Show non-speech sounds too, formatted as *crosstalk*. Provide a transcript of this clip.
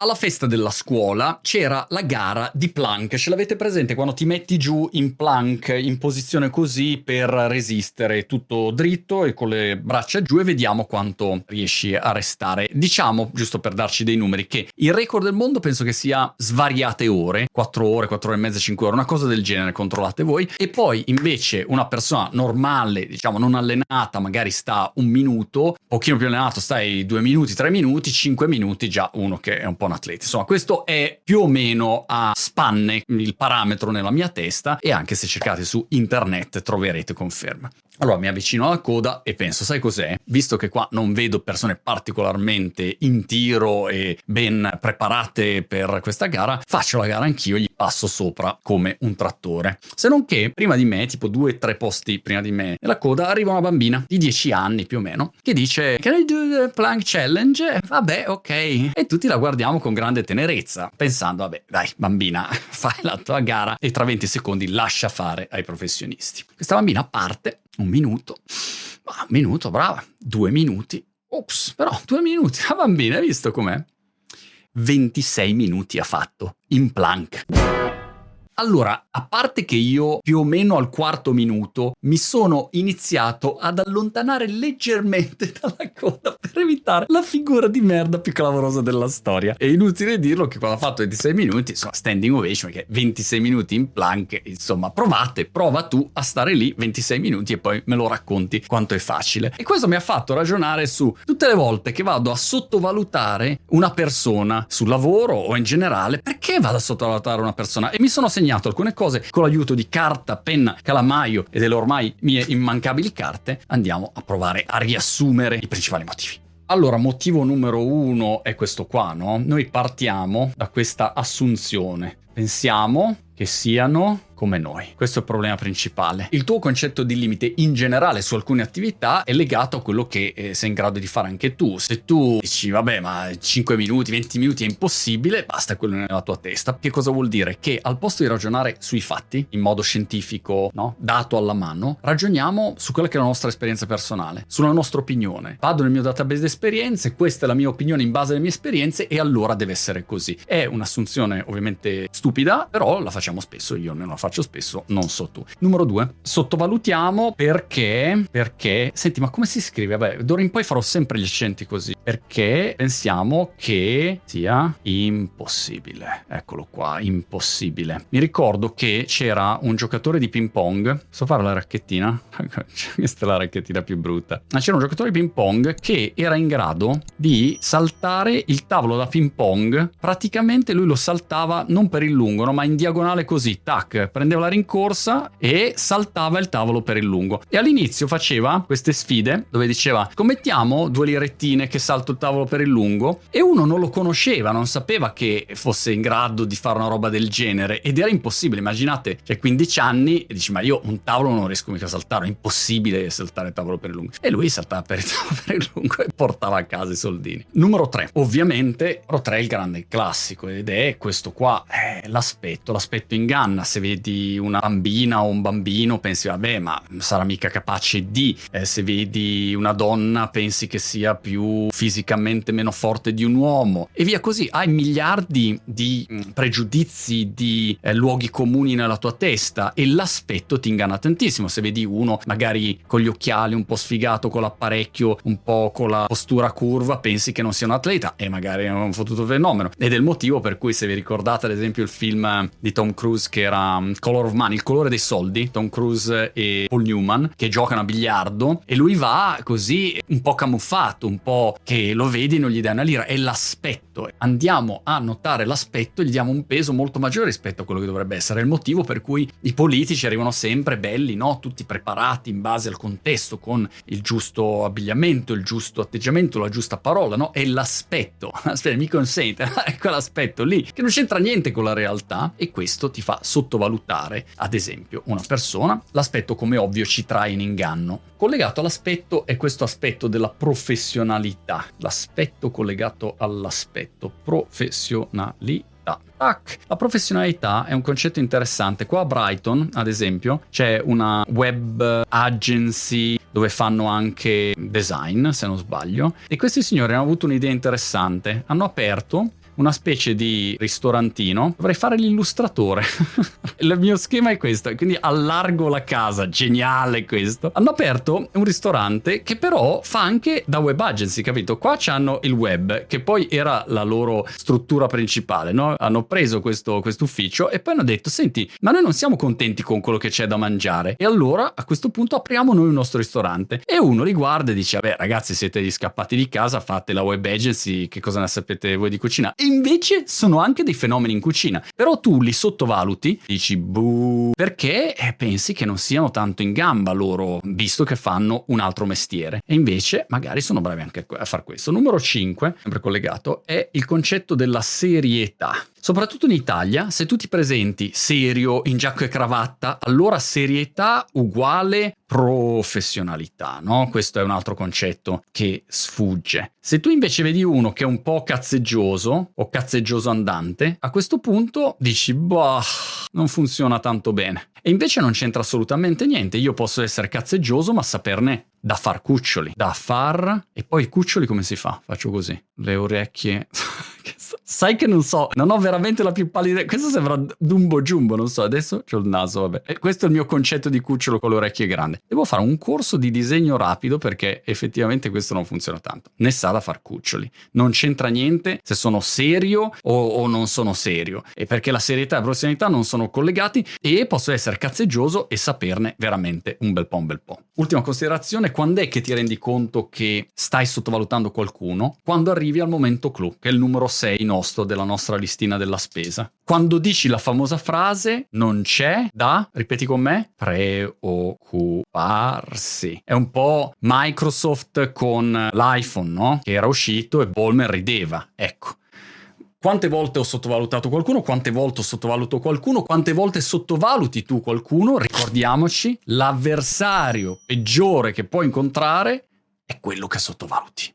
alla festa della scuola c'era la gara di plank. Ce l'avete presente quando ti metti giù in plank in posizione così per resistere tutto dritto e con le braccia giù e vediamo quanto riesci a restare. Diciamo, giusto per darci dei numeri, che il record del mondo penso che sia svariate ore, 4 ore, 4 ore e mezza, 5 ore, una cosa del genere, controllate voi. E poi invece una persona normale, diciamo non allenata, magari sta un minuto, pochino più allenato stai 2 minuti, 3 minuti, 5 minuti, già uno che è un po' un atleta. Insomma, questo è più o meno a spanne il parametro nella mia testa e anche se cercate su internet troverete conferma. Allora mi avvicino alla coda e penso, sai cos'è? Visto che qua non vedo persone particolarmente in tiro e ben preparate per questa gara, faccio la gara anch'io, gli passo sopra come un trattore. Se non che prima di me, tipo due o tre posti prima di me nella coda, arriva una bambina di 10 anni più o meno che dice Can I do the plank challenge? Vabbè, ok. E tutti la guardiamo con grande tenerezza, pensando, vabbè, dai, bambina, *laughs* fai la tua gara e tra 20 secondi lascia fare ai professionisti. Questa bambina parte un minuto, un minuto, brava, due minuti, ops, però due minuti, la bambina, hai visto com'è? 26 minuti ha fatto, in plank. Allora, a parte che io più o meno al quarto minuto mi sono iniziato ad allontanare leggermente *laughs* dalla coda per evitare la figura di merda più clamorosa della storia. È inutile dirlo che quando ha fatto 26 minuti, insomma, standing ovation, perché 26 minuti in plank, insomma, provate, prova tu a stare lì 26 minuti e poi me lo racconti quanto è facile. E questo mi ha fatto ragionare su tutte le volte che vado a sottovalutare una persona sul lavoro o in generale, perché vado a sottovalutare una persona? E mi sono segnato alcune cose con l'aiuto di carta, penna, calamaio e delle ormai mie immancabili carte, andiamo a provare a riassumere i principali motivi. Allora, motivo numero uno è questo qua, no? Noi partiamo da questa assunzione. Pensiamo che siano come noi. Questo è il problema principale. Il tuo concetto di limite in generale su alcune attività è legato a quello che eh, sei in grado di fare anche tu. Se tu dici vabbè ma 5 minuti, 20 minuti è impossibile, basta quello nella tua testa. Che cosa vuol dire? Che al posto di ragionare sui fatti in modo scientifico, no? dato alla mano, ragioniamo su quella che è la nostra esperienza personale, sulla nostra opinione. Vado nel mio database di esperienze, questa è la mia opinione in base alle mie esperienze e allora deve essere così. È un'assunzione ovviamente stupida, però la facciamo spesso, io non la faccio faccio spesso, non so tu. Numero due, sottovalutiamo perché, perché, senti, ma come si scrive? Vabbè, d'ora in poi farò sempre gli accenti così, perché pensiamo che sia impossibile. Eccolo qua, impossibile. Mi ricordo che c'era un giocatore di ping pong, so fare la racchettina? *laughs* Questa è la racchettina più brutta. Ma c'era un giocatore di ping pong che era in grado di saltare il tavolo da ping pong, praticamente lui lo saltava non per il lungo, no, ma in diagonale così, tac, prendeva la rincorsa e saltava il tavolo per il lungo. E all'inizio faceva queste sfide dove diceva scommettiamo due lirettine che salto il tavolo per il lungo e uno non lo conosceva, non sapeva che fosse in grado di fare una roba del genere ed era impossibile, immaginate, cioè 15 anni e dici ma io un tavolo non riesco mica a saltare, è impossibile saltare il tavolo per il lungo. E lui saltava per il tavolo per il lungo e portava a casa i soldini. Numero 3, ovviamente, numero 3 è il grande classico ed è questo qua, eh, l'aspetto, l'aspetto inganna, se vedi vedi una bambina o un bambino pensi vabbè ma sarà mica capace di, eh, se vedi una donna pensi che sia più fisicamente meno forte di un uomo. E via così, hai miliardi di mm, pregiudizi, di eh, luoghi comuni nella tua testa e l'aspetto ti inganna tantissimo, se vedi uno magari con gli occhiali un po' sfigato, con l'apparecchio un po' con la postura curva, pensi che non sia un atleta e magari è un fottuto fenomeno. Ed è il motivo per cui se vi ricordate ad esempio il film di Tom Cruise che era mm, Color of Money, il colore dei soldi, Tom Cruise e Paul Newman, che giocano a biliardo e lui va così un po' camuffato, un po' che lo vedi e non gli dai una lira, è l'aspetto. Andiamo a notare l'aspetto e gli diamo un peso molto maggiore rispetto a quello che dovrebbe essere. Il motivo per cui i politici arrivano sempre belli, no? Tutti preparati in base al contesto, con il giusto abbigliamento, il giusto atteggiamento, la giusta parola, no? È l'aspetto. *laughs* Aspetta, mi consente, *laughs* è quell'aspetto lì che non c'entra niente con la realtà e questo ti fa sottovalutare valutare, ad esempio, una persona, l'aspetto come ovvio ci trae in inganno. Collegato all'aspetto è questo aspetto della professionalità, l'aspetto collegato all'aspetto professionalità. Tac. La professionalità è un concetto interessante. Qua a Brighton, ad esempio, c'è una web agency dove fanno anche design, se non sbaglio, e questi signori hanno avuto un'idea interessante. Hanno aperto una specie di ristorantino, dovrei fare l'illustratore. *laughs* Il mio schema è questo, quindi allargo la casa, geniale questo. Hanno aperto un ristorante che però fa anche da web agency, capito? Qua c'hanno il web, che poi era la loro struttura principale, no? Hanno preso questo ufficio e poi hanno detto, senti, ma noi non siamo contenti con quello che c'è da mangiare. E allora a questo punto apriamo noi il nostro ristorante. E uno li guarda e dice, vabbè ragazzi siete gli scappati di casa, fate la web agency, che cosa ne sapete voi di cucina? E invece sono anche dei fenomeni in cucina. Però tu li sottovaluti, dici, buh, perché eh, pensi che non siano tanto in gamba loro, visto che fanno un altro mestiere. E invece magari sono bravi anche a far questo. Numero 5, sempre collegato, è il concetto della serietà. Soprattutto in Italia, se tu ti presenti serio, in giacca e cravatta, allora serietà uguale professionalità, no? Questo è un altro concetto che sfugge. Se tu invece vedi uno che è un po' cazzeggioso o cazzeggioso andante, a questo punto dici, boh, non funziona tanto bene. E invece non c'entra assolutamente niente. Io posso essere cazzeggioso, ma saperne da far cuccioli, da far... E poi i cuccioli come si fa? Faccio così. Le orecchie... *laughs* Sai che non so, non ho veramente la più pallida. Questo sembra Dumbo Jumbo, non so. Adesso ho il naso, vabbè. E questo è il mio concetto di cucciolo con le orecchie grandi. Devo fare un corso di disegno rapido perché effettivamente questo non funziona tanto. Ne sa da far cuccioli. Non c'entra niente se sono serio o, o non sono serio. E perché la serietà e la professionalità non sono collegati e posso essere cazzeggioso e saperne veramente un bel po' un bel po'. Ultima considerazione, quando è che ti rendi conto che stai sottovalutando qualcuno? Quando arrivi al momento clou, che è il numero 6 nostro della nostra listina della spesa. Quando dici la famosa frase non c'è da, ripeti con me, preoccuparsi. È un po' Microsoft con l'iPhone, no? Che era uscito e Ballmer rideva. Ecco. Quante volte ho sottovalutato qualcuno? Quante volte ho sottovaluto qualcuno? Quante volte sottovaluti tu qualcuno? Ricordiamoci, l'avversario peggiore che puoi incontrare è quello che sottovaluti.